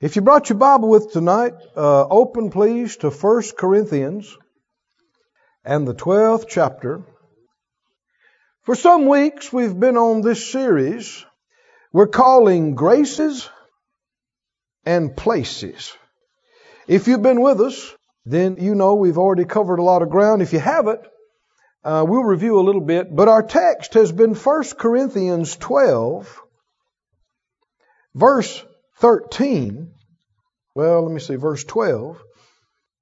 If you brought your Bible with tonight, uh, open please to 1 Corinthians and the 12th chapter. For some weeks we've been on this series we're calling Graces and Places. If you've been with us, then you know we've already covered a lot of ground. If you haven't, uh, we'll review a little bit. But our text has been 1 Corinthians 12, verse 13. Well, let me see, verse 12.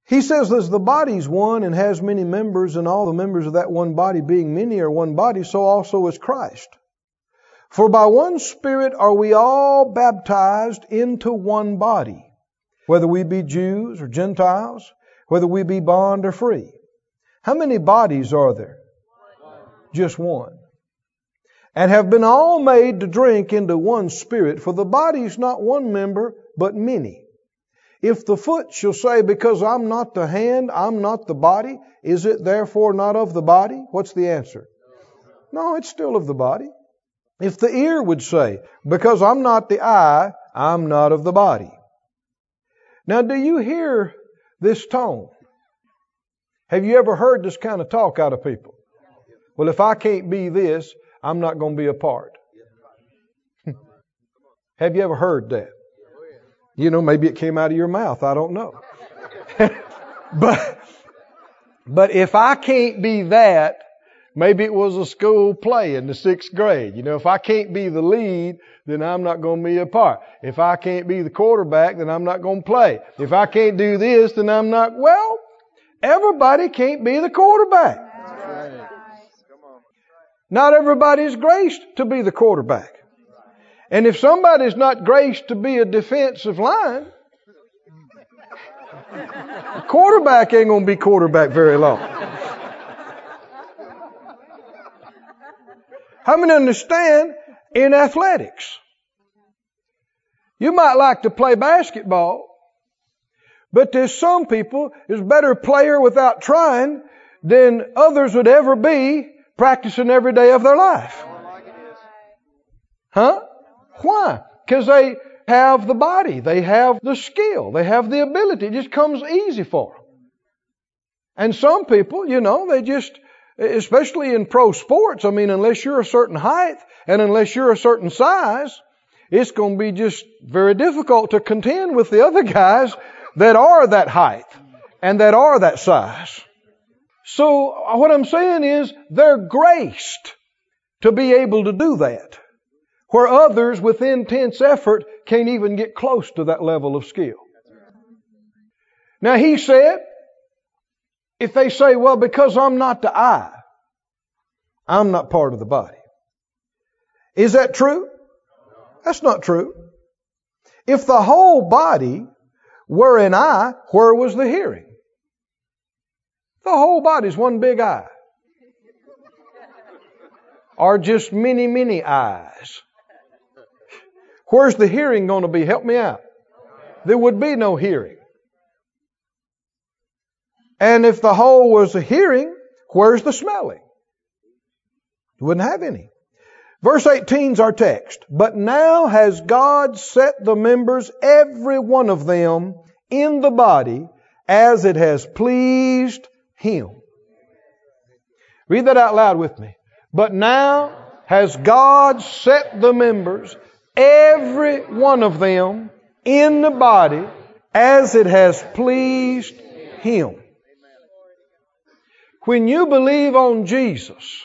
He says, as the body's one and has many members, and all the members of that one body being many are one body, so also is Christ. For by one Spirit are we all baptized into one body, whether we be Jews or Gentiles, whether we be bond or free. How many bodies are there? Just one. And have been all made to drink into one Spirit, for the body is not one member, but many. If the foot shall say, Because I'm not the hand, I'm not the body, is it therefore not of the body? What's the answer? No, it's still of the body. If the ear would say, Because I'm not the eye, I'm not of the body. Now, do you hear this tone? Have you ever heard this kind of talk out of people? Well, if I can't be this, I'm not going to be a part. Have you ever heard that? You know, maybe it came out of your mouth. I don't know. but, but if I can't be that, Maybe it was a school play in the sixth grade. You know, if I can't be the lead, then I'm not going to be a part. If I can't be the quarterback, then I'm not going to play. If I can't do this, then I'm not, well, everybody can't be the quarterback. Not everybody's graced to be the quarterback. And if somebody's not graced to be a defensive line, quarterback ain't going to be quarterback very long. How many understand in athletics? You might like to play basketball, but there's some people is better player without trying than others would ever be practicing every day of their life. Huh? Why? Because they have the body, they have the skill, they have the ability. It just comes easy for them. And some people, you know, they just especially in pro sports, I mean, unless you're a certain height and unless you're a certain size, it's going to be just very difficult to contend with the other guys that are that height and that are that size. So what I'm saying is they're graced to be able to do that, where others with intense effort can't even get close to that level of skill. Now he said, if they say, well, because I'm not the eye, I'm not part of the body. Is that true? That's not true. If the whole body were an eye, where was the hearing? The whole body's one big eye. Or just many, many eyes. Where's the hearing going to be? Help me out. There would be no hearing. And if the whole was a hearing, where's the smelling? You wouldn't have any. Verse 18 is our text. But now has God set the members, every one of them, in the body as it has pleased Him. Read that out loud with me. But now has God set the members, every one of them, in the body as it has pleased Him. When you believe on Jesus,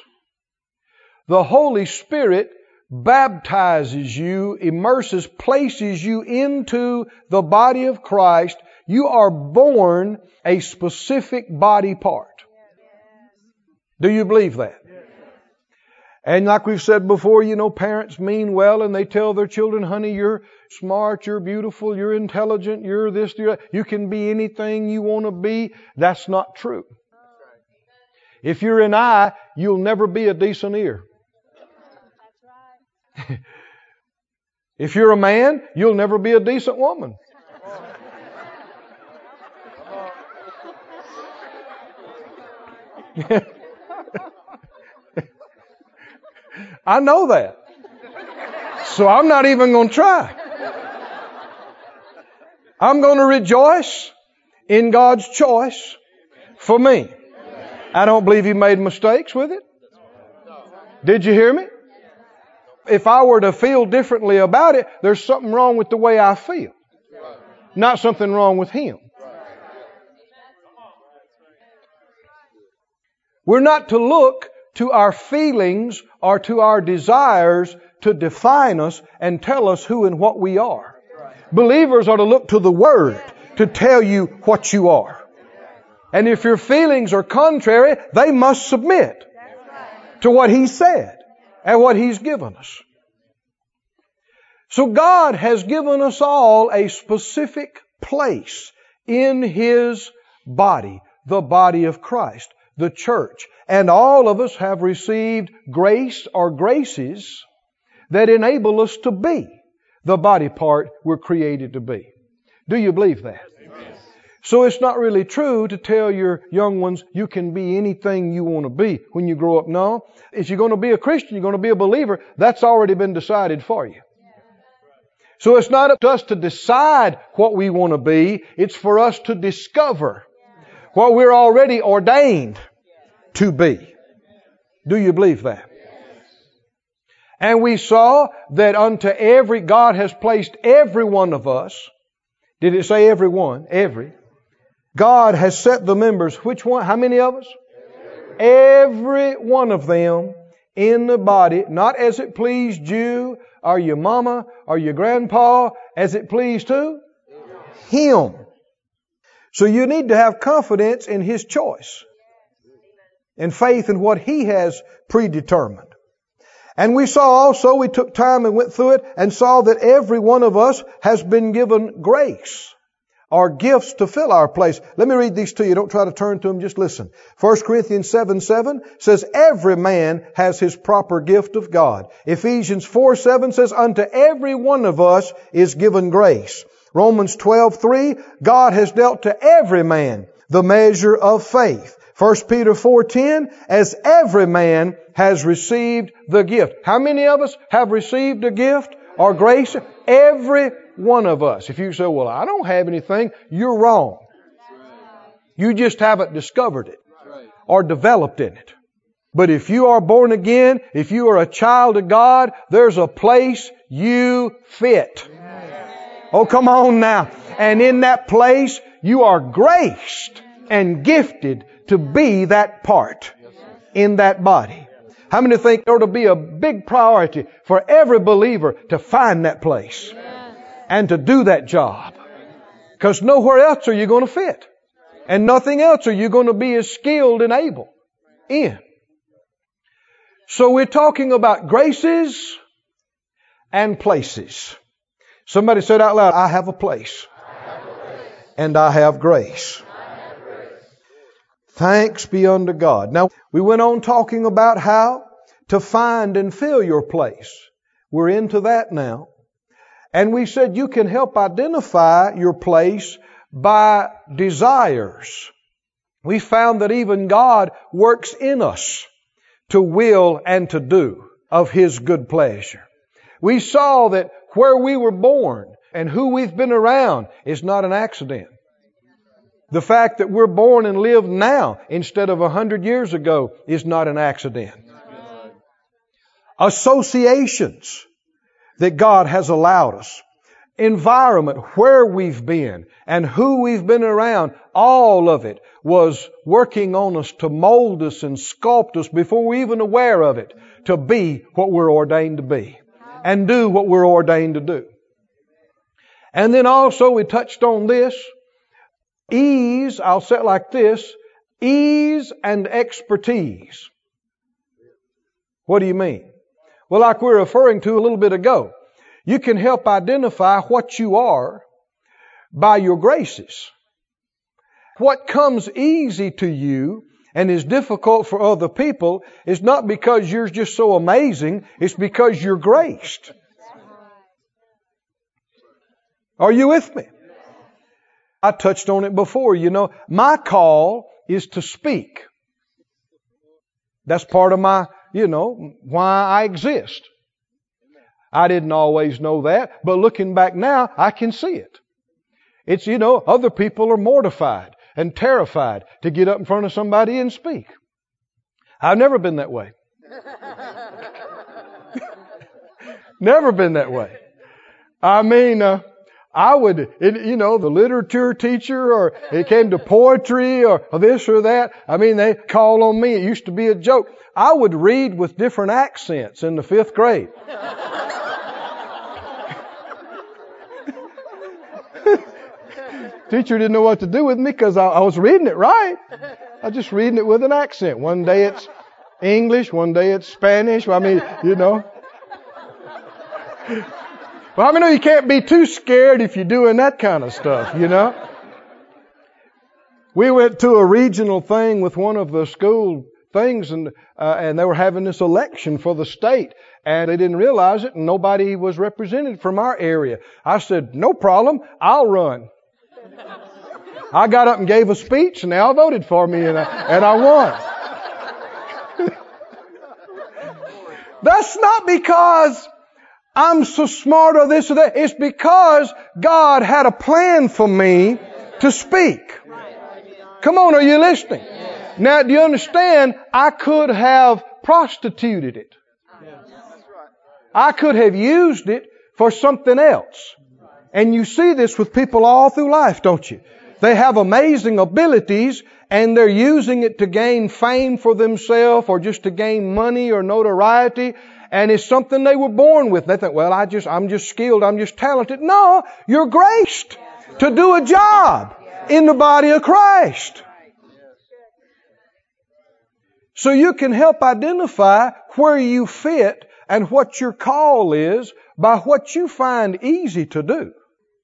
the Holy Spirit baptizes you, immerses, places you into the body of Christ. You are born a specific body part. Do you believe that? And like we've said before, you know, parents mean well and they tell their children, honey, you're smart, you're beautiful, you're intelligent, you're this, you're that. You can be anything you want to be. That's not true. If you're an eye, you'll never be a decent ear. if you're a man, you'll never be a decent woman. I know that. So I'm not even going to try. I'm going to rejoice in God's choice for me. I don't believe He made mistakes with it. Did you hear me? If I were to feel differently about it, there's something wrong with the way I feel. Not something wrong with Him. We're not to look to our feelings or to our desires to define us and tell us who and what we are. Believers are to look to the Word to tell you what you are. And if your feelings are contrary, they must submit to what He said and what He's given us. So God has given us all a specific place in His body, the body of Christ, the church. And all of us have received grace or graces that enable us to be the body part we're created to be. Do you believe that? Amen. So it's not really true to tell your young ones you can be anything you want to be when you grow up. No. If you're going to be a Christian, you're going to be a believer, that's already been decided for you. So it's not up to us to decide what we want to be. It's for us to discover what we're already ordained to be. Do you believe that? And we saw that unto every, God has placed every one of us. Did it say every one? Every. God has set the members, which one? How many of us? Every one of them in the body, not as it pleased you or your mama or your grandpa, as it pleased who? Him. So you need to have confidence in His choice and faith in what He has predetermined. And we saw also, we took time and went through it and saw that every one of us has been given grace or gifts to fill our place. Let me read these to you. Don't try to turn to them. Just listen. 1 Corinthians 7, 7 says, every man has his proper gift of God. Ephesians 4, 7 says, unto every one of us is given grace. Romans 12, 3, God has dealt to every man the measure of faith. 1 Peter 4:10 as every man has received the gift. How many of us have received a gift or grace? Every one of us. If you say, "Well, I don't have anything," you're wrong. You just haven't discovered it or developed in it. But if you are born again, if you are a child of God, there's a place you fit. Oh, come on now. And in that place, you are graced and gifted to be that part in that body. How many think there ought to be a big priority for every believer to find that place and to do that job? Because nowhere else are you going to fit. And nothing else are you going to be as skilled and able in. So we're talking about graces and places. Somebody said out loud, I have a place. And I have grace. Thanks be unto God. Now, we went on talking about how to find and fill your place. We're into that now. And we said you can help identify your place by desires. We found that even God works in us to will and to do of His good pleasure. We saw that where we were born and who we've been around is not an accident. The fact that we're born and live now instead of a hundred years ago is not an accident. Associations that God has allowed us. Environment, where we've been and who we've been around, all of it was working on us to mold us and sculpt us before we're even aware of it to be what we're ordained to be and do what we're ordained to do. And then also we touched on this Ease, I'll say it like this ease and expertise. What do you mean? Well, like we were referring to a little bit ago, you can help identify what you are by your graces. What comes easy to you and is difficult for other people is not because you're just so amazing, it's because you're graced. Are you with me? I touched on it before. You know, my call is to speak. That's part of my, you know, why I exist. I didn't always know that, but looking back now, I can see it. It's, you know, other people are mortified and terrified to get up in front of somebody and speak. I've never been that way. never been that way. I mean, uh, I would, you know, the literature teacher or it came to poetry or, this or that. I mean, they call on me. It used to be a joke. I would read with different accents in the fifth grade. Teacher didn't know what to do with me because I, I was reading it right. I was just reading it with an accent. One day it's English, one day it's Spanish. I mean, you know. Well, I mean, you can't be too scared if you're doing that kind of stuff, you know. We went to a regional thing with one of the school things, and uh, and they were having this election for the state, and they didn't realize it, and nobody was represented from our area. I said, "No problem, I'll run." I got up and gave a speech, and they all voted for me, and I, and I won. That's not because I'm so smart or this or that. It's because God had a plan for me to speak. Come on, are you listening? Now, do you understand? I could have prostituted it. I could have used it for something else. And you see this with people all through life, don't you? They have amazing abilities and they're using it to gain fame for themselves or just to gain money or notoriety. And it's something they were born with. They think, well, I just, I'm just skilled. I'm just talented. No, you're graced to do a job in the body of Christ. So you can help identify where you fit and what your call is by what you find easy to do.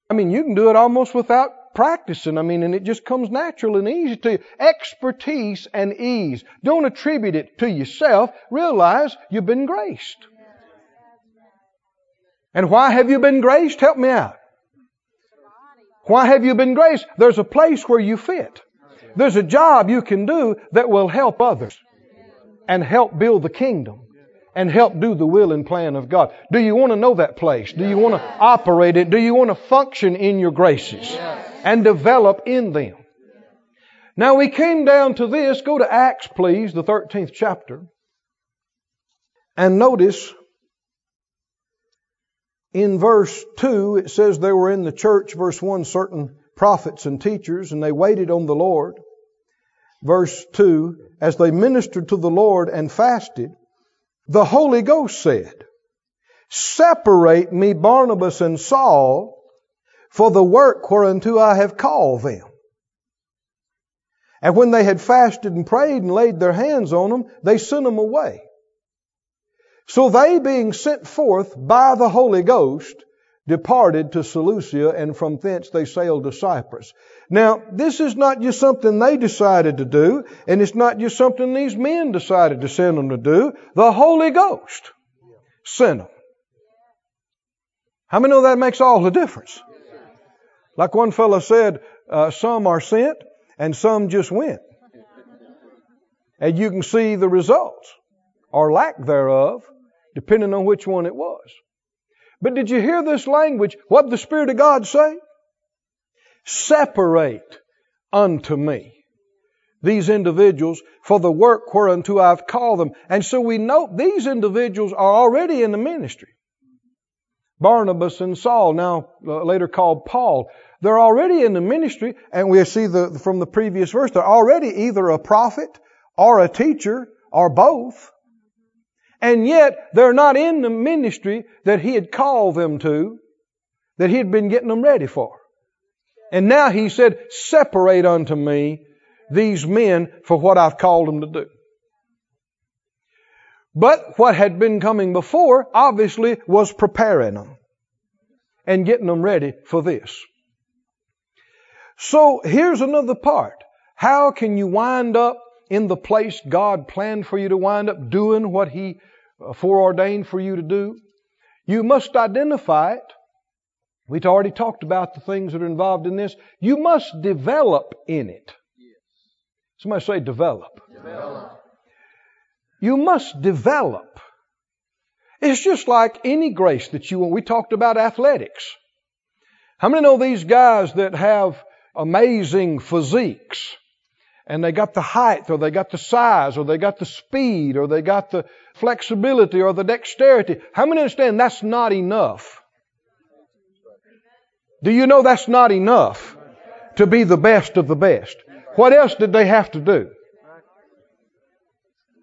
I mean, you can do it almost without practicing. I mean, and it just comes natural and easy to you. Expertise and ease. Don't attribute it to yourself. Realize you've been graced. And why have you been graced? Help me out. Why have you been graced? There's a place where you fit. There's a job you can do that will help others and help build the kingdom and help do the will and plan of God. Do you want to know that place? Do you want to operate it? Do you want to function in your graces? And develop in them. Now we came down to this. Go to Acts, please, the 13th chapter. And notice in verse 2, it says they were in the church, verse 1, certain prophets and teachers, and they waited on the Lord. Verse 2, as they ministered to the Lord and fasted, the Holy Ghost said, Separate me Barnabas and Saul for the work whereunto I have called them. And when they had fasted and prayed and laid their hands on them, they sent them away. So they, being sent forth by the Holy Ghost, departed to Seleucia, and from thence they sailed to Cyprus. Now, this is not just something they decided to do, and it's not just something these men decided to send them to do. The Holy Ghost sent them. How many know that makes all the difference? Like one fellow said, uh, some are sent and some just went. And you can see the results or lack thereof, depending on which one it was. But did you hear this language? What did the Spirit of God say? Separate unto me these individuals for the work whereunto I've called them. And so we note these individuals are already in the ministry. Barnabas and Saul, now uh, later called Paul, they're already in the ministry, and we see the, from the previous verse, they're already either a prophet or a teacher or both. And yet, they're not in the ministry that he had called them to, that he had been getting them ready for. And now he said, separate unto me these men for what I've called them to do. But what had been coming before, obviously, was preparing them and getting them ready for this. So here's another part. How can you wind up in the place God planned for you to wind up doing what He uh, foreordained for you to do? You must identify it. We've already talked about the things that are involved in this. You must develop in it. Somebody say develop. develop. You must develop. It's just like any grace that you want. We talked about athletics. How many know these guys that have amazing physiques? And they got the height, or they got the size, or they got the speed, or they got the flexibility, or the dexterity. How many understand that's not enough? Do you know that's not enough to be the best of the best? What else did they have to do?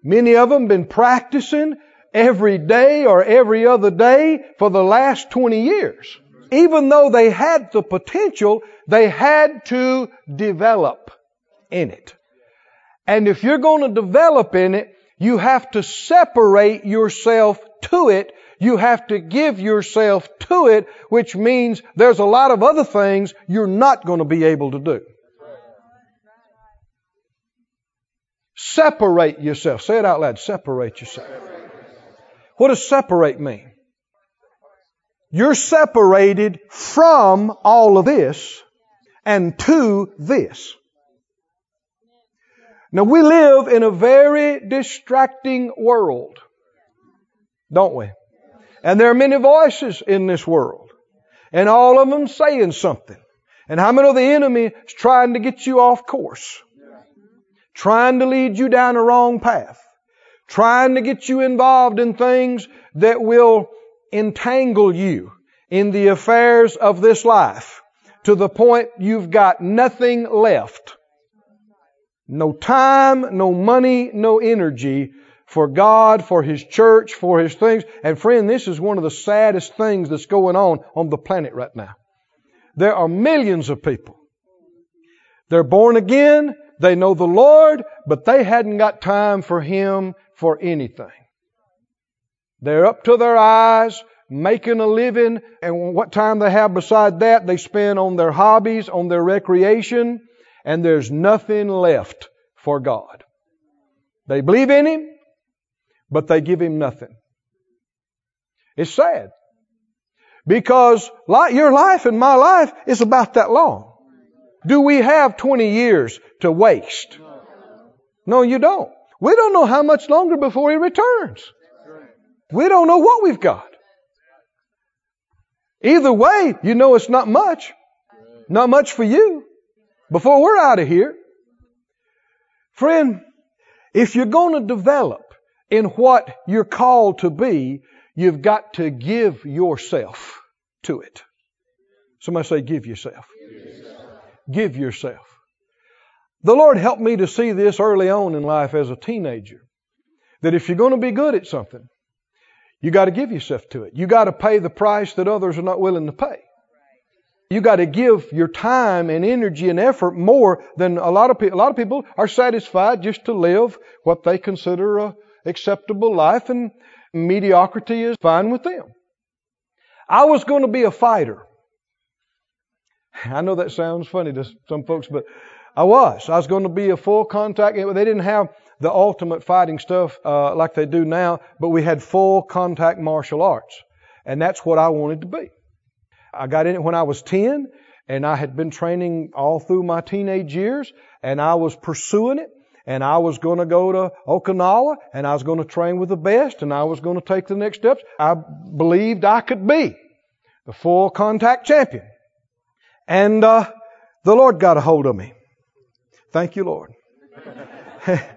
Many of them been practicing every day or every other day for the last 20 years. Even though they had the potential, they had to develop in it. And if you're going to develop in it, you have to separate yourself to it. You have to give yourself to it, which means there's a lot of other things you're not going to be able to do. Separate yourself. Say it out loud. Separate yourself. What does separate mean? You're separated from all of this and to this. Now we live in a very distracting world, don't we? And there are many voices in this world, and all of them saying something. And how many of the enemy is trying to get you off course? Trying to lead you down a wrong path trying to get you involved in things that will entangle you in the affairs of this life to the point you've got nothing left. No time, no money, no energy for God, for His church, for His things. And friend, this is one of the saddest things that's going on on the planet right now. There are millions of people. They're born again, they know the Lord, but they hadn't got time for Him for anything. They're up to their eyes, making a living, and what time they have beside that, they spend on their hobbies, on their recreation, and there's nothing left for God. They believe in Him, but they give Him nothing. It's sad. Because your life and my life is about that long. Do we have 20 years to waste? No, you don't. We don't know how much longer before He returns. We don't know what we've got. Either way, you know it's not much. Not much for you before we're out of here. Friend, if you're going to develop in what you're called to be, you've got to give yourself to it. Somebody say, give yourself. Give yourself. Give yourself. The Lord helped me to see this early on in life as a teenager. That if you're going to be good at something, you got to give yourself to it. You got to pay the price that others are not willing to pay. You got to give your time and energy and effort more than a lot of people. A lot of people are satisfied just to live what they consider a acceptable life and mediocrity is fine with them. I was going to be a fighter. I know that sounds funny to some folks, but I was. I was going to be a full contact. They didn't have the ultimate fighting stuff uh, like they do now, but we had full contact martial arts. And that's what I wanted to be. I got in it when I was 10, and I had been training all through my teenage years, and I was pursuing it, and I was going to go to Okinawa, and I was going to train with the best, and I was going to take the next steps. I believed I could be the full contact champion. And uh, the Lord got a hold of me. Thank you, Lord.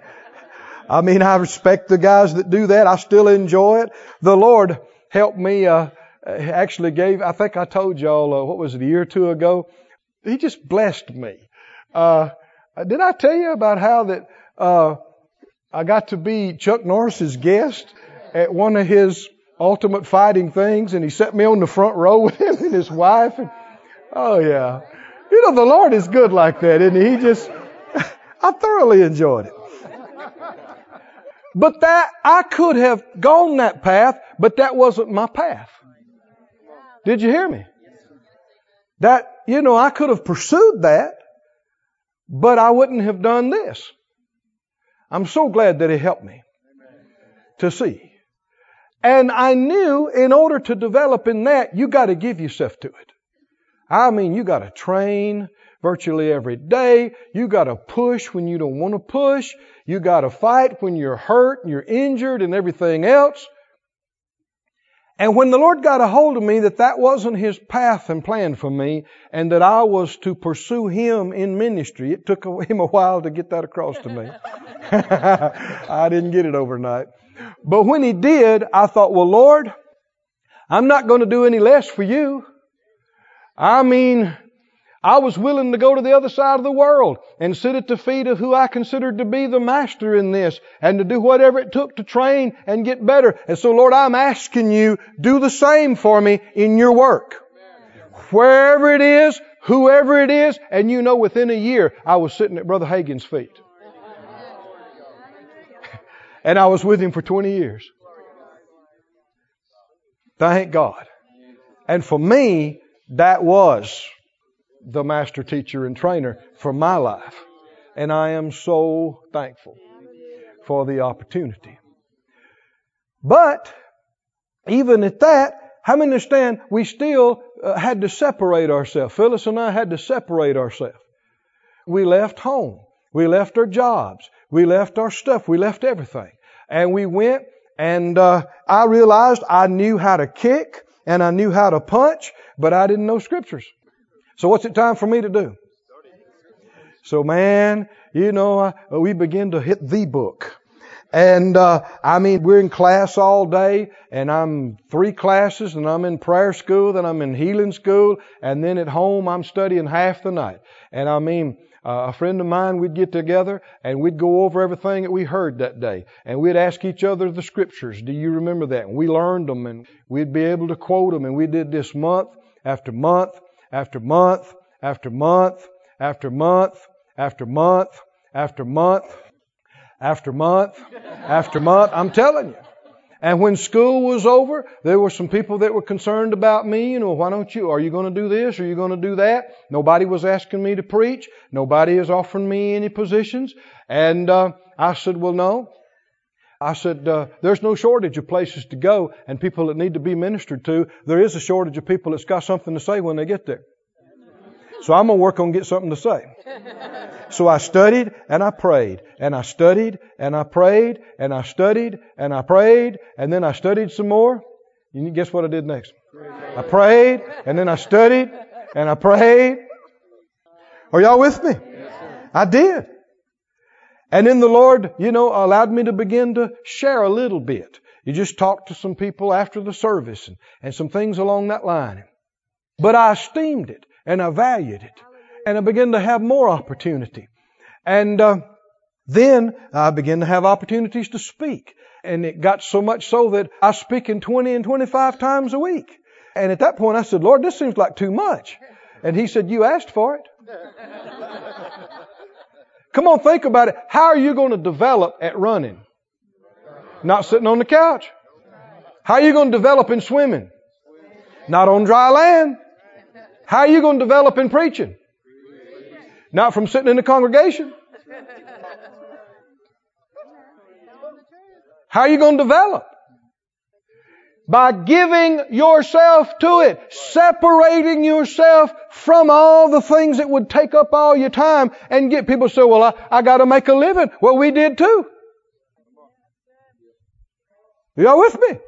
I mean, I respect the guys that do that. I still enjoy it. The Lord helped me, uh, actually gave, I think I told y'all, uh, what was it, a year or two ago? He just blessed me. Uh, did I tell you about how that, uh, I got to be Chuck Norris's guest at one of his ultimate fighting things and he set me on the front row with him and his wife and, oh yeah. You know, the Lord is good like that, isn't he? He just, I thoroughly enjoyed it. But that, I could have gone that path, but that wasn't my path. Did you hear me? That, you know, I could have pursued that, but I wouldn't have done this. I'm so glad that He helped me to see. And I knew in order to develop in that, you got to give yourself to it. I mean, you got to train virtually every day. You got to push when you don't want to push. You got to fight when you're hurt and you're injured and everything else. And when the Lord got a hold of me that that wasn't His path and plan for me, and that I was to pursue Him in ministry, it took Him a while to get that across to me. I didn't get it overnight. But when He did, I thought, well, Lord, I'm not going to do any less for you. I mean, I was willing to go to the other side of the world and sit at the feet of who I considered to be the master in this and to do whatever it took to train and get better. And so Lord, I'm asking you, do the same for me in your work. Wherever it is, whoever it is, and you know within a year I was sitting at Brother Hagin's feet. and I was with him for 20 years. Thank God. And for me, that was the master teacher and trainer for my life. And I am so thankful for the opportunity. But even at that, how many understand we still uh, had to separate ourselves? Phyllis and I had to separate ourselves. We left home. We left our jobs. We left our stuff. We left everything. And we went and uh, I realized I knew how to kick and I knew how to punch, but I didn't know scriptures. So what's it time for me to do? So man, you know, uh, we begin to hit the book. And uh, I mean, we're in class all day, and I'm three classes, and I'm in prayer school, then I'm in healing school, and then at home I'm studying half the night. And I mean, uh, a friend of mine, we'd get together and we'd go over everything that we heard that day, and we'd ask each other the scriptures. Do you remember that? And we learned them, and we'd be able to quote them, and we did this month after month after month after month after month after month after month after month after month. I'm telling you. And when school was over, there were some people that were concerned about me. You know, why don't you? Are you going to do this? Are you going to do that? Nobody was asking me to preach. Nobody is offering me any positions. And uh, I said, well, no. I said, uh, there's no shortage of places to go and people that need to be ministered to. There is a shortage of people that's got something to say when they get there. So I'm going to work on get something to say. So I studied and I prayed and I studied and I prayed and I studied and I prayed and then I studied some more. You guess what I did next? I prayed and then I studied and I prayed. Are y'all with me? I did. And then the Lord, you know, allowed me to begin to share a little bit. You just talked to some people after the service and, and some things along that line. But I esteemed it and I valued it. And I began to have more opportunity. And uh, then I began to have opportunities to speak. And it got so much so that I speak in 20 and 25 times a week. And at that point I said, Lord, this seems like too much. And he said, you asked for it. Come on, think about it. How are you going to develop at running? Not sitting on the couch. How are you going to develop in swimming? Not on dry land. How are you going to develop in preaching? Not from sitting in the congregation. How are you going to develop? By giving yourself to it, separating yourself from all the things that would take up all your time and get people to say, well, I, I gotta make a living. Well, we did too. Y'all with me?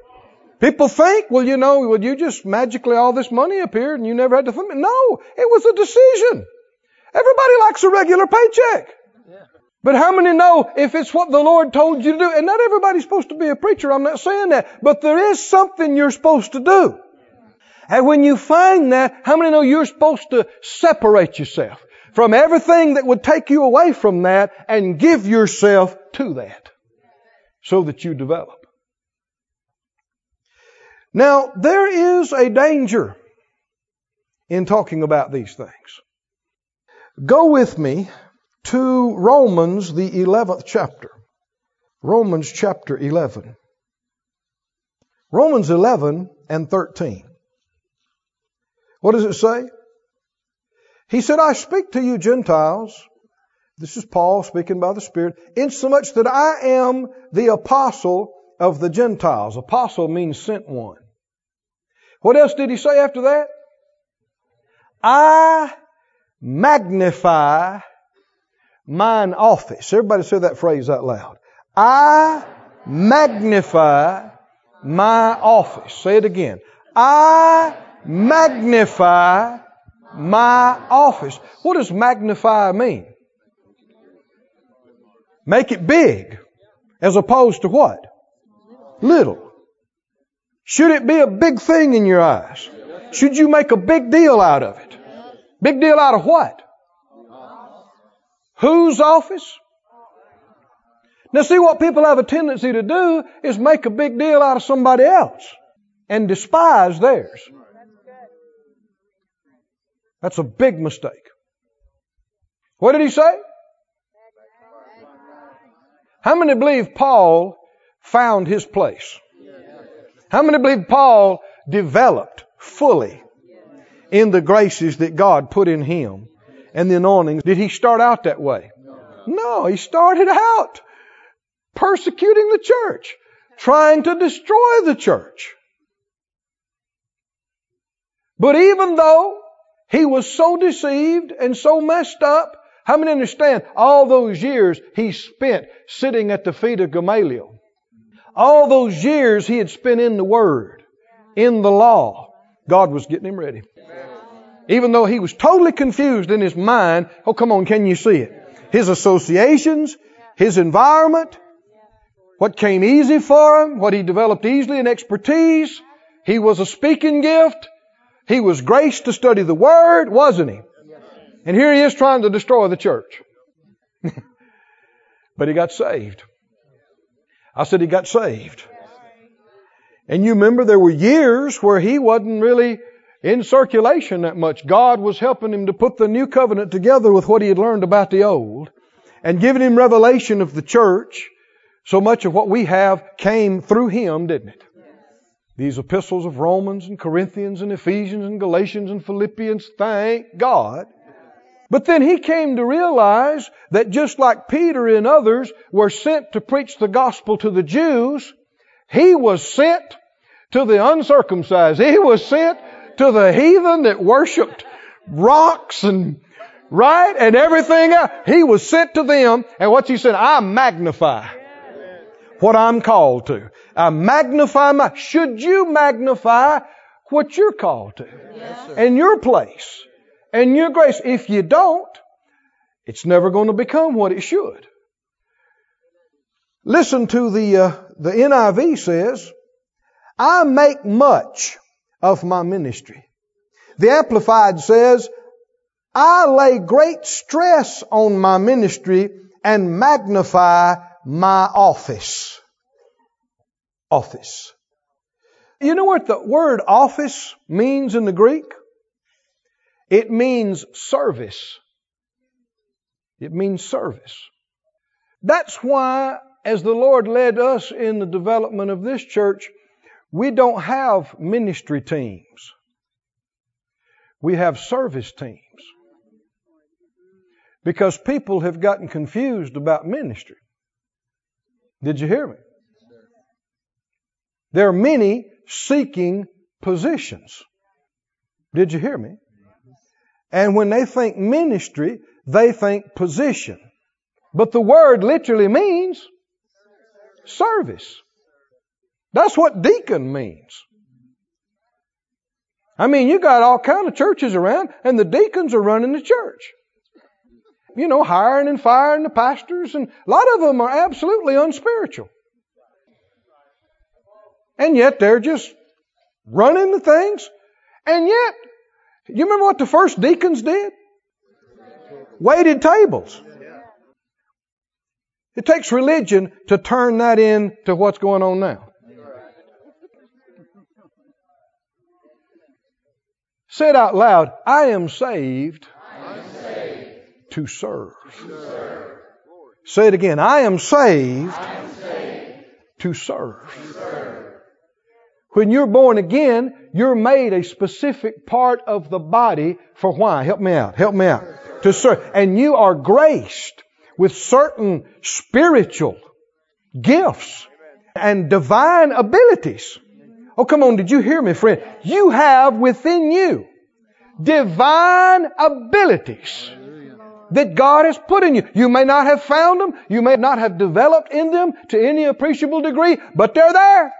People think, well, you know, well, you just magically all this money appeared and you never had to think. No, it was a decision. Everybody likes a regular paycheck. But how many know if it's what the Lord told you to do? And not everybody's supposed to be a preacher, I'm not saying that. But there is something you're supposed to do. And when you find that, how many know you're supposed to separate yourself from everything that would take you away from that and give yourself to that so that you develop? Now, there is a danger in talking about these things. Go with me to Romans, the 11th chapter. Romans chapter 11. Romans 11 and 13. What does it say? He said, I speak to you Gentiles. This is Paul speaking by the Spirit, insomuch that I am the apostle of the Gentiles. Apostle means sent one. What else did he say after that? I magnify mine office. Everybody say that phrase out loud. I magnify my office. Say it again. I magnify my office. What does magnify mean? Make it big. As opposed to what? Little. Should it be a big thing in your eyes? Should you make a big deal out of it? Big deal out of what? Whose office? Now see what people have a tendency to do is make a big deal out of somebody else and despise theirs. That's a big mistake. What did he say? How many believe Paul found his place? How many believe Paul developed fully in the graces that God put in him and the anointings? Did he start out that way? No, he started out persecuting the church, trying to destroy the church. But even though he was so deceived and so messed up, how many understand all those years he spent sitting at the feet of Gamaliel? All those years he had spent in the Word, in the law, God was getting him ready. Even though he was totally confused in his mind, oh come on, can you see it? His associations, his environment, what came easy for him, what he developed easily in expertise. He was a speaking gift. He was graced to study the Word, wasn't he? And here he is trying to destroy the church. but he got saved. I said he got saved. And you remember there were years where he wasn't really in circulation that much. God was helping him to put the new covenant together with what he had learned about the old and giving him revelation of the church so much of what we have came through him, didn't it? These epistles of Romans and Corinthians and Ephesians and Galatians and Philippians, thank God. But then he came to realize that just like Peter and others were sent to preach the gospel to the Jews, he was sent to the uncircumcised. He was sent to the heathen that worshiped rocks and right and everything else. He was sent to them and what he said, I magnify what I'm called to. I magnify my, should you magnify what you're called to? Yes, and your place and your grace. If you don't, it's never going to become what it should. Listen to the, uh, the NIV says, I make much of my ministry. The Amplified says, I lay great stress on my ministry and magnify my office. Office. You know what the word office means in the Greek? It means service. It means service. That's why, as the Lord led us in the development of this church, we don't have ministry teams. We have service teams. Because people have gotten confused about ministry. Did you hear me? There are many seeking positions. Did you hear me? And when they think ministry, they think position. But the word literally means service. That's what deacon means. I mean, you got all kind of churches around, and the deacons are running the church you know, hiring and firing the pastors, and a lot of them are absolutely unspiritual. And yet they're just running the things. And yet, you remember what the first deacons did? Waited tables. It takes religion to turn that into what's going on now. Say it out loud. I am saved to serve. Say it again. I am saved, I am saved to, serve. to serve. When you're born again, you're made a specific part of the body for why? Help me out. Help me out. To serve. And you are graced with certain spiritual gifts and divine abilities. Oh, come on. Did you hear me, friend? You have within you divine abilities that God has put in you. You may not have found them. You may not have developed in them to any appreciable degree, but they're there.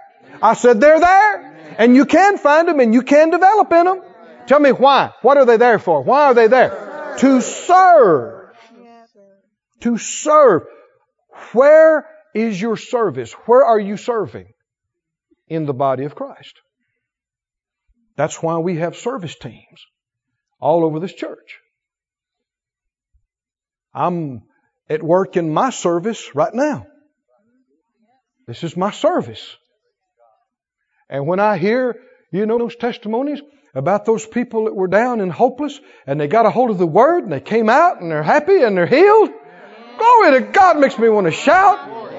I said they're there. And you can find them and you can develop in them. Tell me why. What are they there for? Why are they there? To serve. To serve. Where is your service? Where are you serving? In the body of Christ. That's why we have service teams all over this church. I'm at work in my service right now. This is my service. And when I hear, you know, those testimonies about those people that were down and hopeless and they got a hold of the Word and they came out and they're happy and they're healed, glory to God makes me want to shout.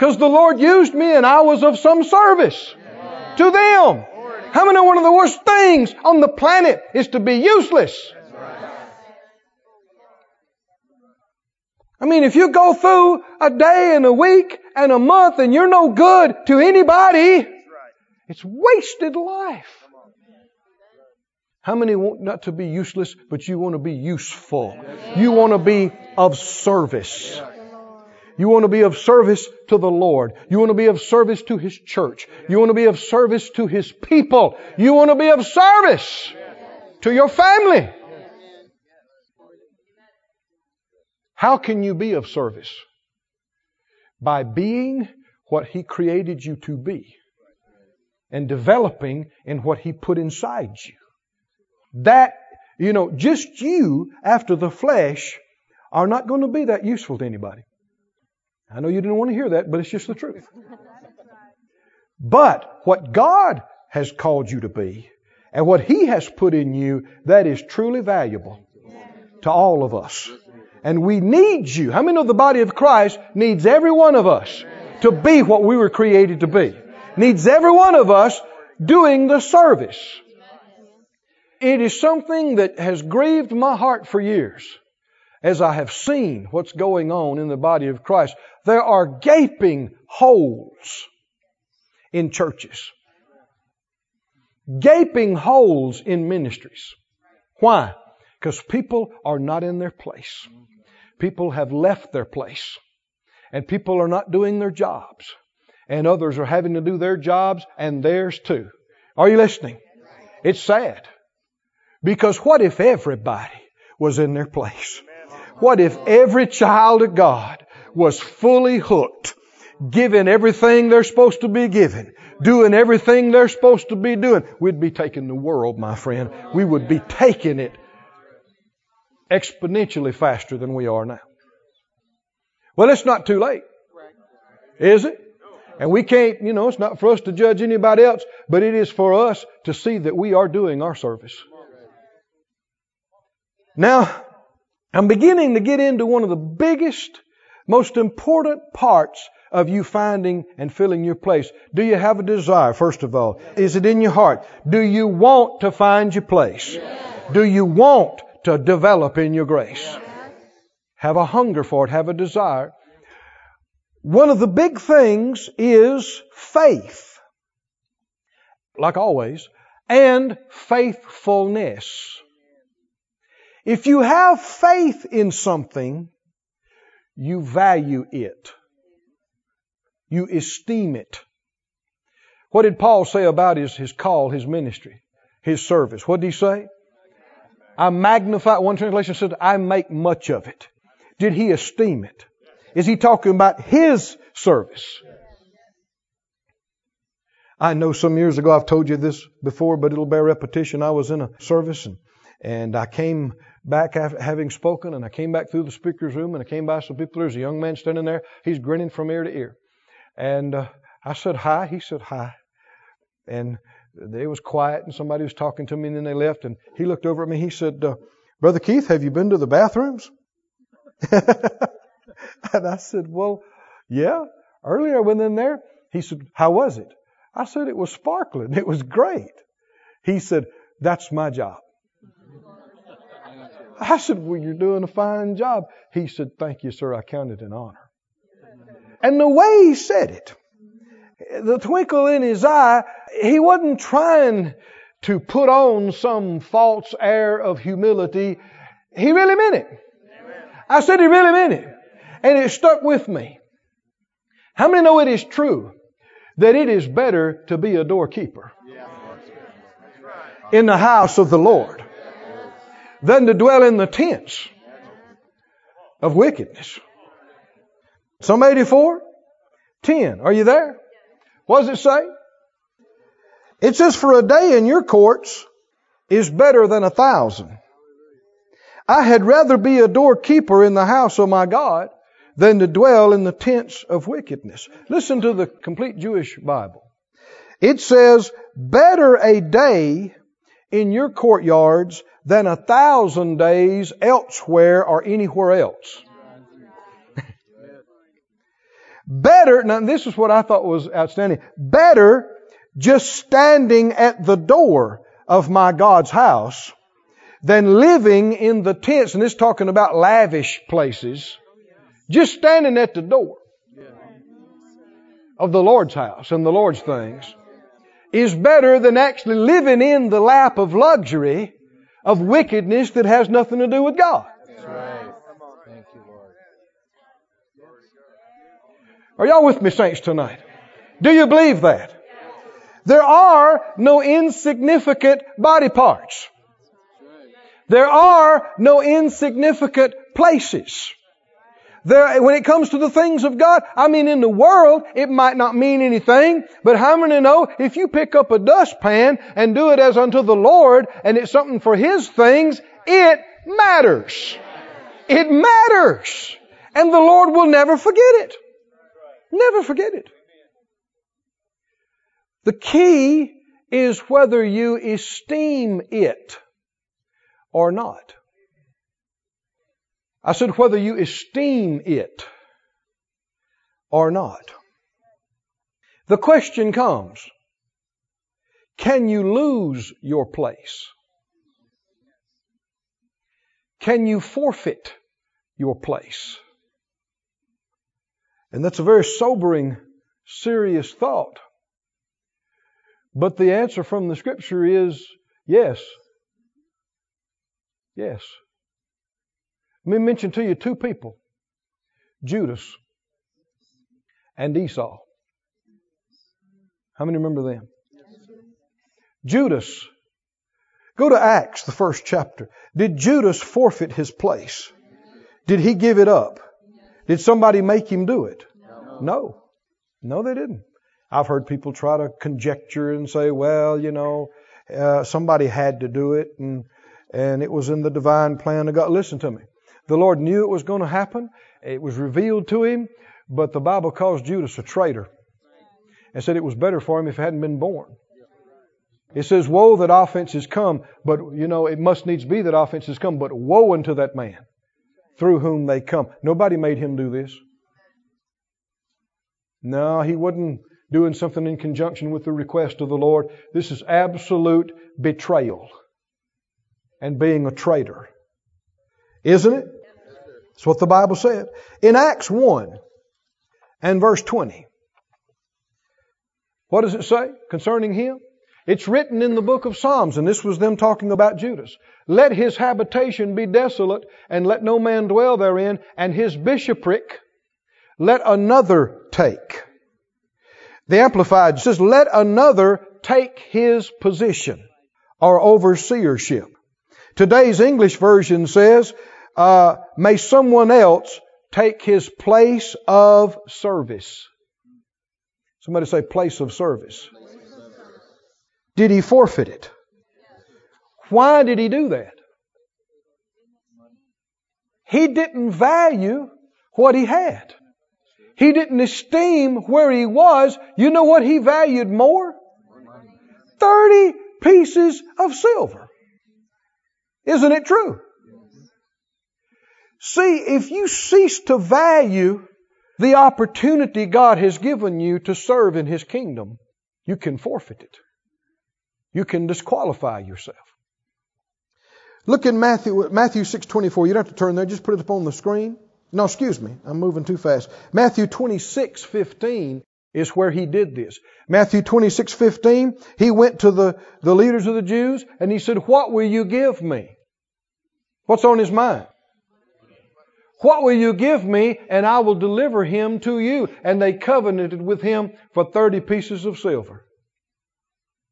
Because the Lord used me and I was of some service to them. How many know one of the worst things on the planet is to be useless? I mean, if you go through a day and a week and a month and you're no good to anybody, it's wasted life. How many want not to be useless, but you want to be useful? You want to be of service. You want to be of service to the Lord. You want to be of service to His church. You want to be of service to His people. You want to be of service to your family. How can you be of service? By being what He created you to be and developing in what He put inside you. That, you know, just you after the flesh are not going to be that useful to anybody. I know you didn't want to hear that, but it's just the truth. But what God has called you to be and what He has put in you, that is truly valuable to all of us. And we need you. How many of the body of Christ needs every one of us to be what we were created to be? Needs every one of us doing the service. It is something that has grieved my heart for years as I have seen what's going on in the body of Christ. There are gaping holes in churches. Gaping holes in ministries. Why? Because people are not in their place. People have left their place. And people are not doing their jobs. And others are having to do their jobs and theirs too. Are you listening? It's sad. Because what if everybody was in their place? What if every child of God was fully hooked, giving everything they're supposed to be giving, doing everything they're supposed to be doing? We'd be taking the world, my friend. We would be taking it exponentially faster than we are now. Well, it's not too late. Is it? And we can't, you know, it's not for us to judge anybody else, but it is for us to see that we are doing our service. Now, I'm beginning to get into one of the biggest, most important parts of you finding and filling your place. Do you have a desire, first of all? Is it in your heart? Do you want to find your place? Do you want to develop in your grace. Have a hunger for it, have a desire. One of the big things is faith, like always, and faithfulness. If you have faith in something, you value it. You esteem it. What did Paul say about his, his call, his ministry, his service? What did he say? I magnify, one translation said, I make much of it. Did he esteem it? Is he talking about his service? I know some years ago I've told you this before, but it'll bear repetition. I was in a service and, and I came back after having spoken and I came back through the speaker's room and I came by some people. There's a young man standing there. He's grinning from ear to ear. And uh, I said hi. He said hi. And it was quiet and somebody was talking to me and then they left and he looked over at me. He said, uh, Brother Keith, have you been to the bathrooms? and I said, well, yeah. Earlier I went in there. He said, how was it? I said, it was sparkling. It was great. He said, that's my job. I said, well, you're doing a fine job. He said, thank you, sir. I count it an honor. And the way he said it, the twinkle in his eye, he wasn't trying to put on some false air of humility. He really meant it. I said he really meant it. And it stuck with me. How many know it is true that it is better to be a doorkeeper in the house of the Lord than to dwell in the tents of wickedness. Psalm 84, 10. Are you there? What does it say? It says, For a day in your courts is better than a thousand. I had rather be a doorkeeper in the house of my God than to dwell in the tents of wickedness. Listen to the complete Jewish Bible. It says, Better a day in your courtyards than a thousand days elsewhere or anywhere else. Better, now this is what I thought was outstanding. Better just standing at the door of my God's house than living in the tents, and this talking about lavish places, just standing at the door of the Lord's house and the Lord's things is better than actually living in the lap of luxury of wickedness that has nothing to do with God. Are y'all with me, saints, tonight? Do you believe that? There are no insignificant body parts. There are no insignificant places. There, when it comes to the things of God, I mean, in the world, it might not mean anything, but how many know if you pick up a dustpan and do it as unto the Lord and it's something for His things, it matters. It matters. And the Lord will never forget it. Never forget it. The key is whether you esteem it or not. I said whether you esteem it or not. The question comes, can you lose your place? Can you forfeit your place? And that's a very sobering, serious thought. But the answer from the scripture is yes. Yes. Let me mention to you two people Judas and Esau. How many remember them? Judas. Go to Acts, the first chapter. Did Judas forfeit his place? Did he give it up? Did somebody make him do it? No. No, they didn't. I've heard people try to conjecture and say, well, you know, uh, somebody had to do it and, and it was in the divine plan of God. Listen to me. The Lord knew it was going to happen. It was revealed to him, but the Bible calls Judas a traitor and said it was better for him if he hadn't been born. It says, woe that offenses come, but you know, it must needs be that offenses come, but woe unto that man through whom they come. Nobody made him do this. No, he wasn't doing something in conjunction with the request of the Lord. This is absolute betrayal and being a traitor. Isn't it? That's what the Bible said. In Acts 1 and verse 20, what does it say concerning him? It's written in the book of Psalms, and this was them talking about Judas. Let his habitation be desolate, and let no man dwell therein, and his bishopric let another take. The Amplified says, let another take his position or overseership. Today's English version says, uh, may someone else take his place of service. Somebody say place of service. Did he forfeit it? Why did he do that? He didn't value what he had. He didn't esteem where he was. You know what he valued more? 30 pieces of silver. Isn't it true? See, if you cease to value the opportunity God has given you to serve in His kingdom, you can forfeit it. You can disqualify yourself. Look in Matthew, Matthew 6.24. You don't have to turn there. Just put it up on the screen. No, excuse me. I'm moving too fast. Matthew 26.15 is where he did this. Matthew 26.15, he went to the, the leaders of the Jews and he said, what will you give me? What's on his mind? What will you give me? And I will deliver him to you. And they covenanted with him for 30 pieces of silver.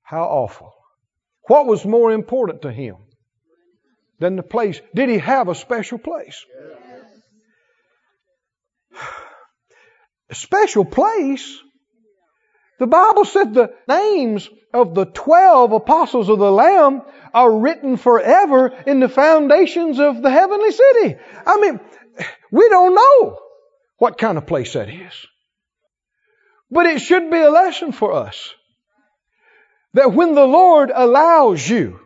How awful. What was more important to him than the place? Did he have a special place? A special place? The Bible said the names of the 12 apostles of the Lamb are written forever in the foundations of the heavenly city. I mean, we don't know what kind of place that is. But it should be a lesson for us that when the Lord allows you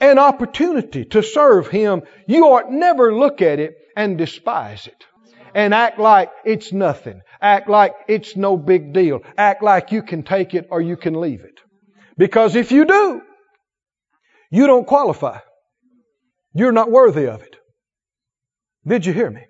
an opportunity to serve Him, you ought never look at it and despise it and act like it's nothing. Act like it's no big deal. Act like you can take it or you can leave it. Because if you do, you don't qualify. You're not worthy of it. Did you hear me?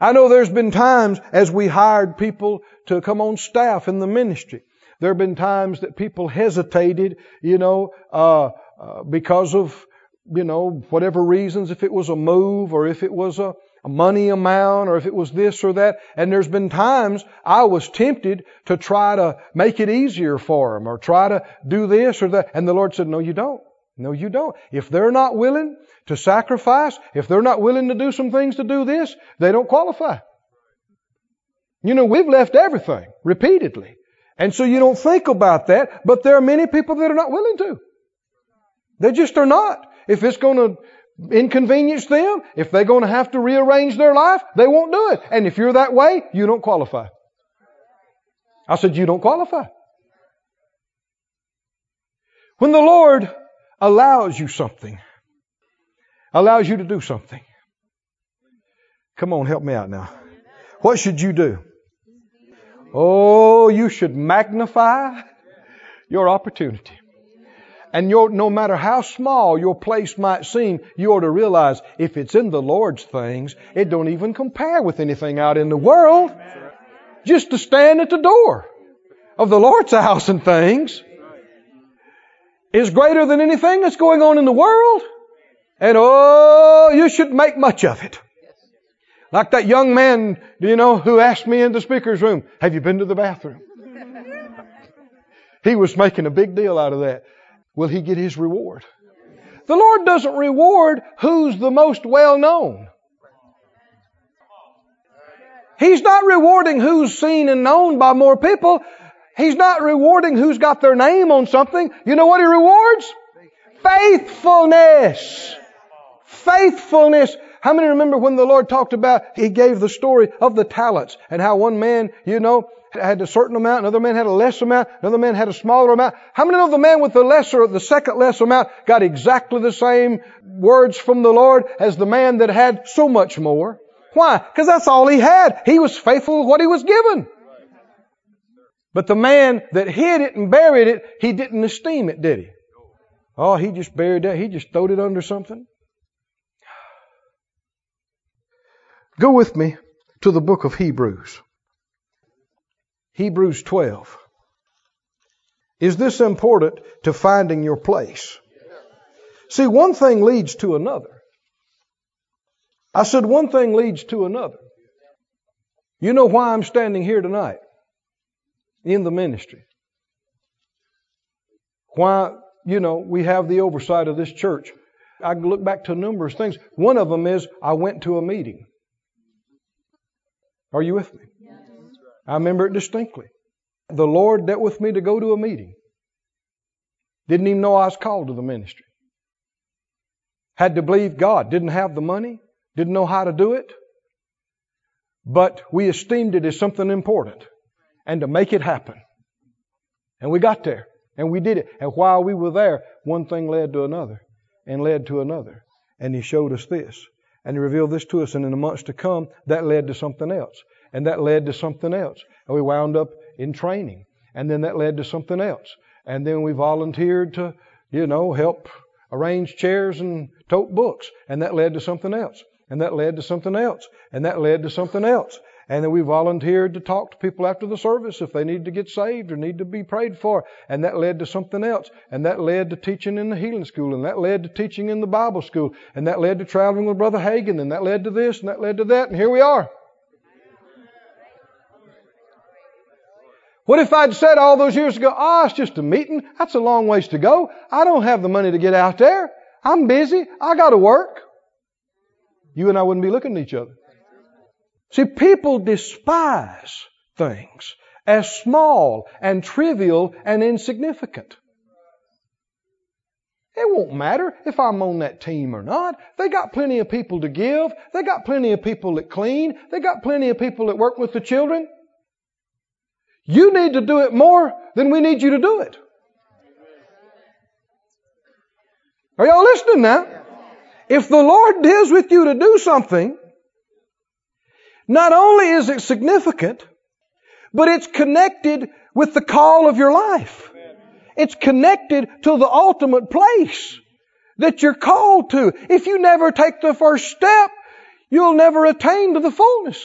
I know there's been times as we hired people to come on staff in the ministry. There have been times that people hesitated, you know, uh, uh, because of, you know, whatever reasons, if it was a move or if it was a, a money amount or if it was this or that. And there's been times I was tempted to try to make it easier for them or try to do this or that. And the Lord said, no, you don't. No, you don't. If they're not willing to sacrifice, if they're not willing to do some things to do this, they don't qualify. You know, we've left everything repeatedly. And so you don't think about that, but there are many people that are not willing to. They just are not. If it's going to inconvenience them, if they're going to have to rearrange their life, they won't do it. And if you're that way, you don't qualify. I said, you don't qualify. When the Lord allows you something, allows you to do something, come on, help me out now. What should you do? Oh, you should magnify your opportunity. And no matter how small your place might seem, you ought to realize if it's in the Lord's things, it don't even compare with anything out in the world. Just to stand at the door of the Lord's house and things is greater than anything that's going on in the world. And oh, you should make much of it. Like that young man, do you know, who asked me in the speaker's room, have you been to the bathroom? he was making a big deal out of that will he get his reward. The Lord doesn't reward who's the most well known. He's not rewarding who's seen and known by more people. He's not rewarding who's got their name on something. You know what he rewards? Faithfulness. Faithfulness. How many remember when the Lord talked about, He gave the story of the talents and how one man, you know, had a certain amount, another man had a less amount, another man had a smaller amount. How many know the man with the lesser, the second less amount got exactly the same words from the Lord as the man that had so much more? Why? Because that's all he had. He was faithful with what he was given. But the man that hid it and buried it, he didn't esteem it, did he? Oh, he just buried that. He just throwed it under something. Go with me to the book of Hebrews. Hebrews 12. Is this important to finding your place? See, one thing leads to another. I said one thing leads to another. You know why I'm standing here tonight in the ministry? Why, you know, we have the oversight of this church. I look back to numerous things. One of them is I went to a meeting. Are you with me? I remember it distinctly. The Lord dealt with me to go to a meeting. Didn't even know I was called to the ministry. Had to believe God. Didn't have the money. Didn't know how to do it. But we esteemed it as something important and to make it happen. And we got there and we did it. And while we were there, one thing led to another and led to another. And He showed us this and He revealed this to us. And in the months to come, that led to something else and that led to something else. And we wound up in training, and then that led to something else. And then we volunteered to, you know, help arrange chairs and tote books, and that led to something else. And that led to something else. And that led to something else. And then we volunteered to talk to people after the service if they need to get saved or need to be prayed for. And that led to something else. And that led to teaching in the healing school. And that led to teaching in the Bible school. And that led to traveling with Brother Hagin. And that led to this and that led to that. And here we are. What if I'd said all those years ago, oh, it's just a meeting. That's a long ways to go. I don't have the money to get out there. I'm busy. I got to work. You and I wouldn't be looking at each other. See, people despise things as small and trivial and insignificant. It won't matter if I'm on that team or not. They got plenty of people to give. They got plenty of people that clean. They got plenty of people that work with the children. You need to do it more than we need you to do it. Are y'all listening now? If the Lord deals with you to do something, not only is it significant, but it's connected with the call of your life. It's connected to the ultimate place that you're called to. If you never take the first step, you'll never attain to the fullness.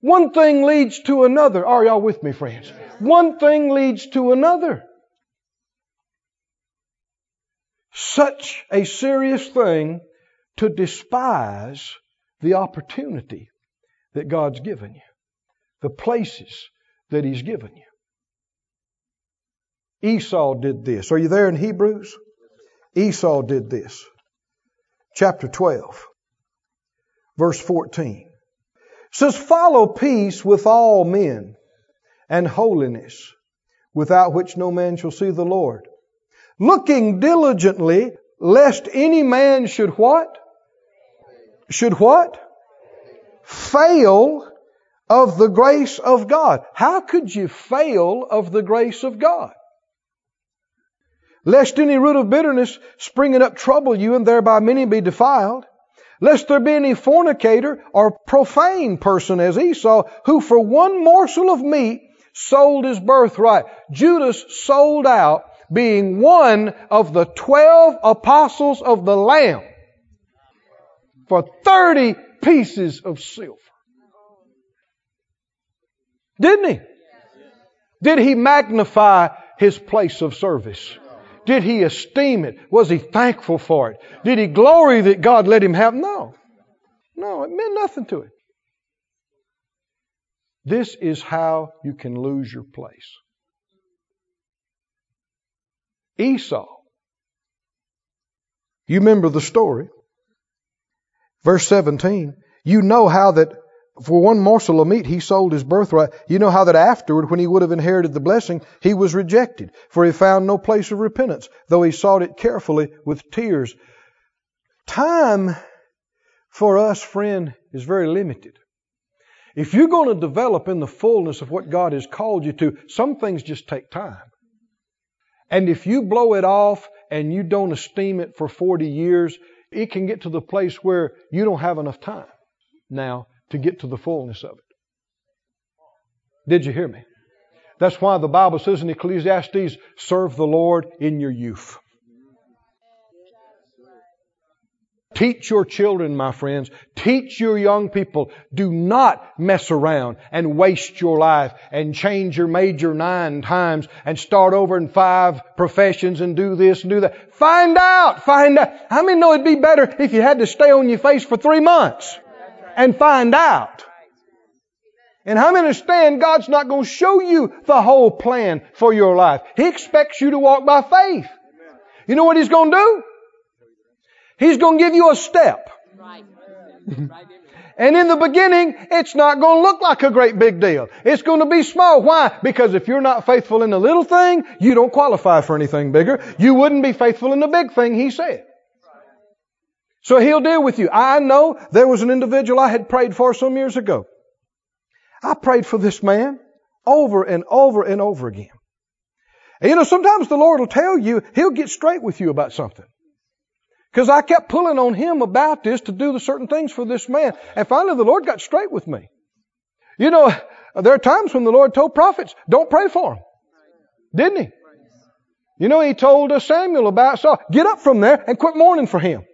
One thing leads to another. Are y'all with me, friends? One thing leads to another. Such a serious thing to despise the opportunity that God's given you, the places that He's given you. Esau did this. Are you there in Hebrews? Esau did this. Chapter 12, verse 14 says, Follow peace with all men and holiness, without which no man shall see the Lord. Looking diligently, lest any man should what? Should what? Fail of the grace of God. How could you fail of the grace of God? Lest any root of bitterness springing up trouble you and thereby many be defiled. Lest there be any fornicator or profane person as Esau who for one morsel of meat sold his birthright. Judas sold out being one of the twelve apostles of the Lamb for 30 pieces of silver. Didn't he? Did he magnify his place of service? Did he esteem it? Was he thankful for it? Did he glory that God let him have? No. No, it meant nothing to him. This is how you can lose your place. Esau. You remember the story. Verse 17, you know how that for one morsel of meat he sold his birthright. You know how that afterward, when he would have inherited the blessing, he was rejected, for he found no place of repentance, though he sought it carefully with tears. Time for us, friend, is very limited. If you're going to develop in the fullness of what God has called you to, some things just take time. And if you blow it off and you don't esteem it for 40 years, it can get to the place where you don't have enough time now to get to the fullness of it. Did you hear me? That's why the Bible says in Ecclesiastes, serve the Lord in your youth. Teach your children, my friends. Teach your young people. Do not mess around and waste your life and change your major nine times and start over in five professions and do this and do that. Find out. Find out. How many know it'd be better if you had to stay on your face for three months and find out? And how many understand God's not going to show you the whole plan for your life? He expects you to walk by faith. You know what He's going to do? He's going to give you a step. and in the beginning, it's not going to look like a great big deal. It's going to be small. Why? Because if you're not faithful in the little thing, you don't qualify for anything bigger. You wouldn't be faithful in the big thing, he said. So he'll deal with you. I know there was an individual I had prayed for some years ago. I prayed for this man over and over and over again. And you know, sometimes the Lord will tell you, He'll get straight with you about something. Because I kept pulling on him about this to do the certain things for this man. And finally the Lord got straight with me. You know, there are times when the Lord told prophets, don't pray for him. Didn't he? You know, he told Samuel about Saul, get up from there and quit mourning for him.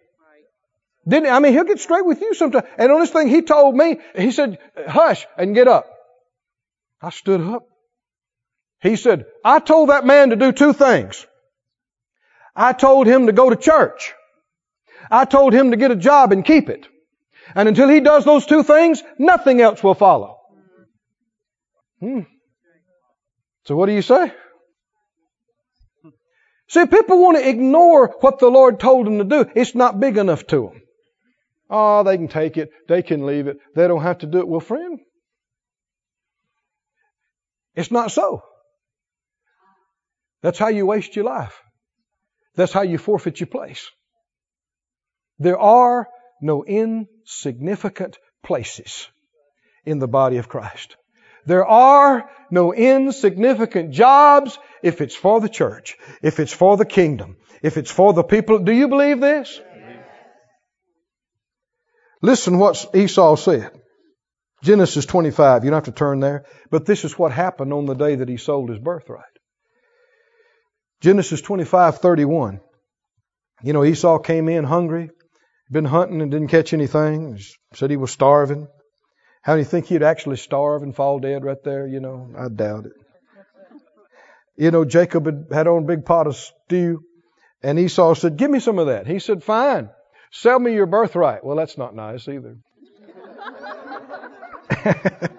Didn't he? I mean, he'll get straight with you sometimes. And on this thing, he told me, he said, hush and get up. I stood up. He said, I told that man to do two things. I told him to go to church. I told him to get a job and keep it. And until he does those two things, nothing else will follow. Hmm. So what do you say? See, people want to ignore what the Lord told them to do. It's not big enough to them. Oh, they can take it. They can leave it. They don't have to do it. Well, friend, it's not so. That's how you waste your life. That's how you forfeit your place. There are no insignificant places in the body of Christ. There are no insignificant jobs if it's for the church, if it's for the kingdom, if it's for the people. Do you believe this? Listen what Esau said. Genesis 25. You don't have to turn there. But this is what happened on the day that he sold his birthright. Genesis 25, 31. You know, Esau came in hungry, been hunting and didn't catch anything. Said he was starving. How do you think he'd actually starve and fall dead right there? You know, I doubt it. You know, Jacob had, had on a big pot of stew, and Esau said, Give me some of that. He said, Fine. Sell me your birthright. Well, that's not nice either.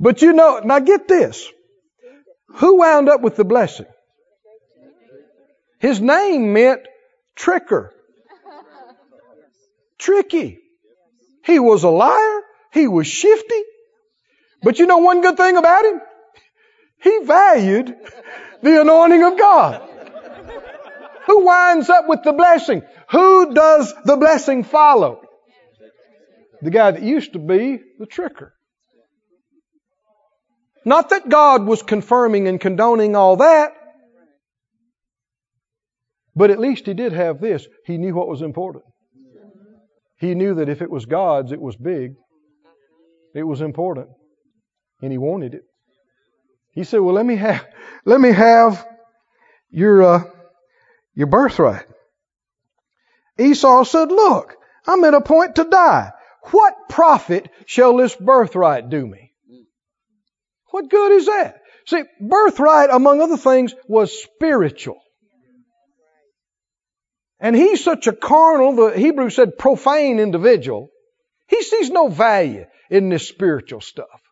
but you know, now get this. Who wound up with the blessing? His name meant tricker. Tricky. He was a liar. He was shifty. But you know one good thing about him? He valued the anointing of God. Who winds up with the blessing? Who does the blessing follow? The guy that used to be the tricker. Not that God was confirming and condoning all that, but at least he did have this. He knew what was important. He knew that if it was God's, it was big, it was important, and he wanted it. He said, "Well, let me have, let me have your uh, your birthright." Esau said, "Look, I'm at a point to die. What profit shall this birthright do me?" What good is that? See, birthright, among other things, was spiritual. And he's such a carnal, the Hebrew said profane individual. He sees no value in this spiritual stuff.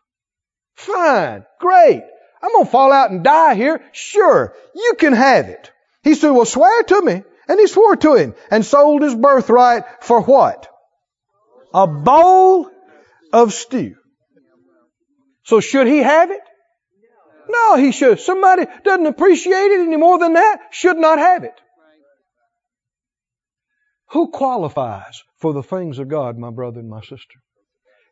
Fine, great. I'm going to fall out and die here. Sure, you can have it. He said, well, swear to me. And he swore to him and sold his birthright for what? A bowl of stew. So should he have it? No, he should. Somebody doesn't appreciate it any more than that should not have it. Who qualifies for the things of God, my brother and my sister?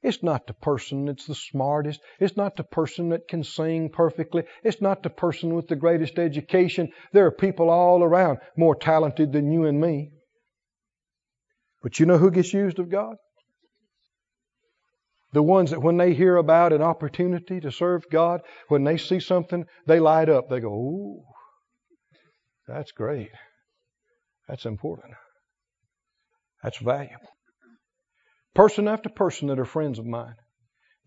It's not the person that's the smartest. It's not the person that can sing perfectly. It's not the person with the greatest education. There are people all around more talented than you and me. But you know who gets used of God? The ones that when they hear about an opportunity to serve God, when they see something, they light up. They go, Ooh, that's great. That's important. That's valuable. Person after person that are friends of mine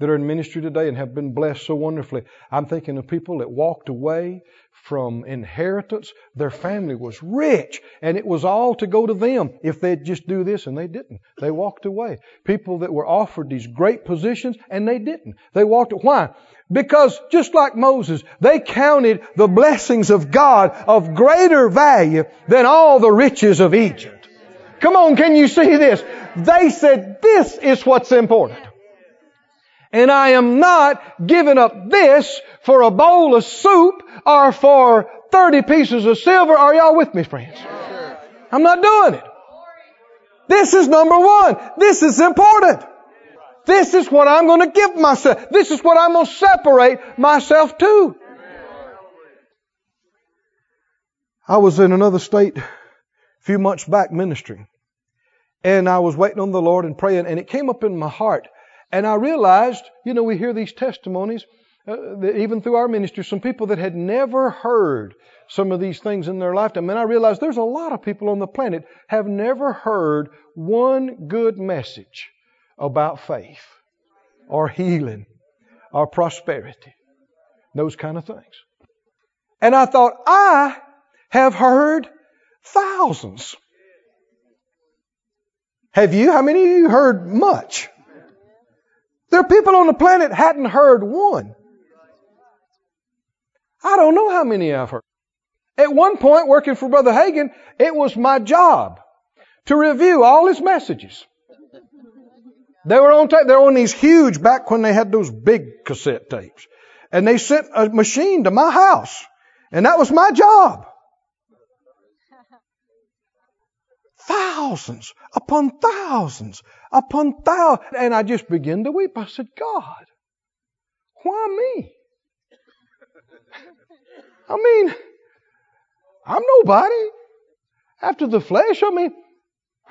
that are in ministry today and have been blessed so wonderfully. I'm thinking of people that walked away from inheritance. Their family was rich and it was all to go to them if they'd just do this and they didn't. They walked away. People that were offered these great positions and they didn't. They walked Why? Because just like Moses, they counted the blessings of God of greater value than all the riches of Egypt. Come on, can you see this? They said this is what's important. And I am not giving up this for a bowl of soup or for 30 pieces of silver. Are y'all with me, friends? I'm not doing it. This is number one. This is important. This is what I'm going to give myself. This is what I'm going to separate myself to. I was in another state a few months back ministering. And I was waiting on the Lord and praying, and it came up in my heart and I realized, you know, we hear these testimonies, uh, even through our ministry, some people that had never heard some of these things in their lifetime. And I realized there's a lot of people on the planet have never heard one good message about faith or healing or prosperity. Those kind of things. And I thought, I have heard thousands. Have you? How many of you heard much? There are people on the planet hadn't heard one. I don't know how many I've heard. At one point, working for Brother Hagin, it was my job to review all his messages. They were on tape. They were on these huge back when they had those big cassette tapes. And they sent a machine to my house. And that was my job. Thousands upon thousands upon thousands. And I just began to weep. I said, God, why me? I mean, I'm nobody. After the flesh, I mean,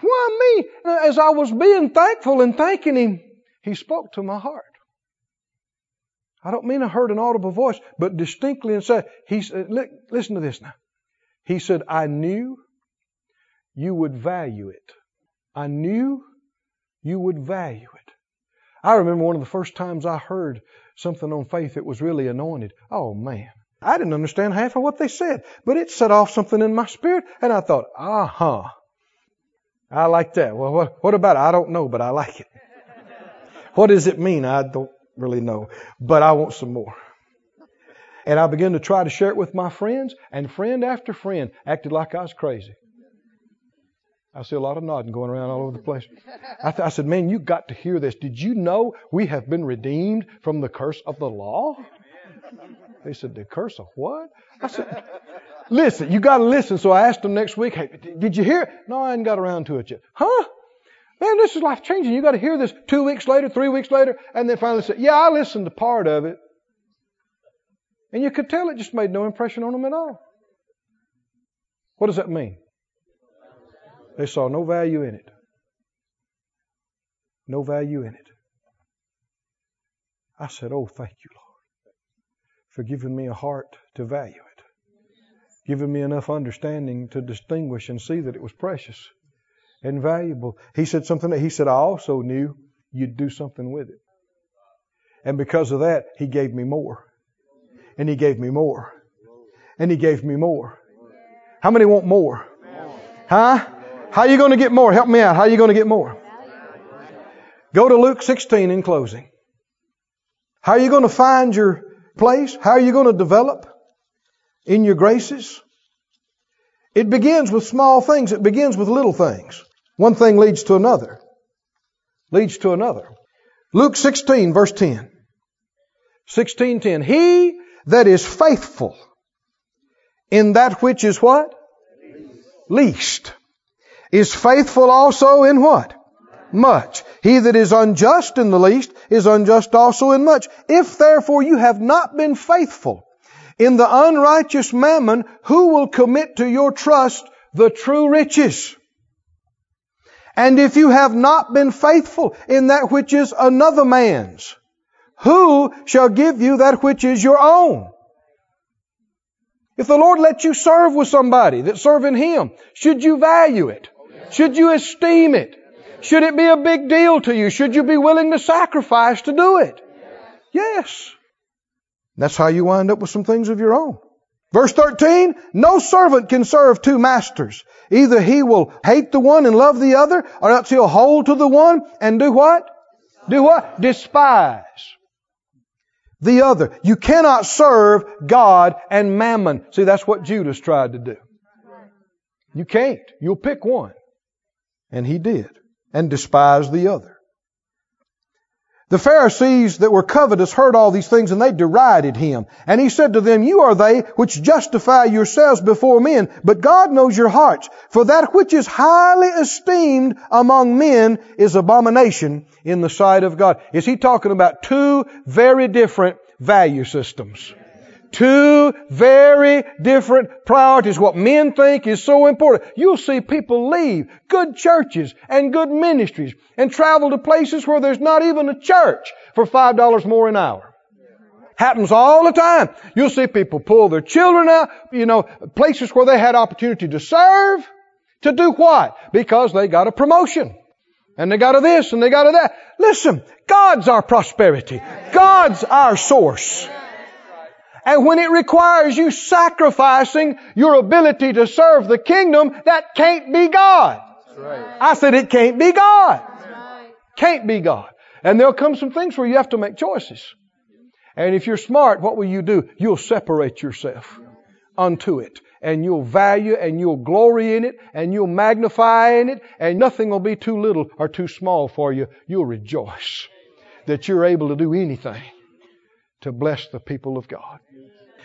why me? As I was being thankful and thanking Him, He spoke to my heart. I don't mean I heard an audible voice, but distinctly and said, He said, listen to this now. He said, I knew you would value it. I knew you would value it. I remember one of the first times I heard something on faith that was really anointed. Oh man. I didn't understand half of what they said, but it set off something in my spirit, and I thought, uh huh. I like that. Well, what, what about it? I don't know, but I like it. what does it mean? I don't really know, but I want some more. And I began to try to share it with my friends, and friend after friend acted like I was crazy. I see a lot of nodding going around all over the place. I, th- I said, Man, you got to hear this. Did you know we have been redeemed from the curse of the law? They said, The curse of what? I said, Listen, you got to listen. So I asked them next week, Hey, did you hear? No, I hadn't got around to it yet. Huh? Man, this is life changing. You got to hear this two weeks later, three weeks later, and then finally said, Yeah, I listened to part of it. And you could tell it just made no impression on them at all. What does that mean? They saw no value in it. No value in it. I said, Oh, thank you, Lord for giving me a heart to value it, giving me enough understanding to distinguish and see that it was precious and valuable. He said something that he said, I also knew you'd do something with it. And because of that, he gave me more. And he gave me more. And he gave me more. How many want more? Huh? How are you going to get more? Help me out. How are you going to get more? Go to Luke 16 in closing. How are you going to find your place? How are you going to develop in your graces? It begins with small things. It begins with little things. One thing leads to another. Leads to another. Luke 16 verse 10. 16:10. He that is faithful in that which is what? Least. Is faithful also in what? much. He that is unjust in the least is unjust also in much. If therefore you have not been faithful in the unrighteous mammon, who will commit to your trust the true riches? And if you have not been faithful in that which is another man's, who shall give you that which is your own? If the Lord lets you serve with somebody that's serving Him, should you value it? Should you esteem it? Should it be a big deal to you? Should you be willing to sacrifice to do it? Yes. That's how you wind up with some things of your own. Verse 13, no servant can serve two masters. Either he will hate the one and love the other, or else he'll hold to the one and do what? Do what? Despise the other. You cannot serve God and mammon. See, that's what Judas tried to do. You can't. You'll pick one. And he did and despised the other. The Pharisees that were covetous heard all these things and they derided him. And he said to them, You are they which justify yourselves before men, but God knows your hearts. For that which is highly esteemed among men is abomination in the sight of God. Is he talking about two very different value systems? Two very different priorities. What men think is so important. You'll see people leave good churches and good ministries and travel to places where there's not even a church for $5 more an hour. Happens all the time. You'll see people pull their children out, you know, places where they had opportunity to serve. To do what? Because they got a promotion. And they got a this and they got a that. Listen, God's our prosperity. God's our source. And when it requires you sacrificing your ability to serve the kingdom, that can't be God. I said it can't be God. Can't be God. And there'll come some things where you have to make choices. And if you're smart, what will you do? You'll separate yourself unto it. And you'll value and you'll glory in it and you'll magnify in it and nothing will be too little or too small for you. You'll rejoice that you're able to do anything to bless the people of God.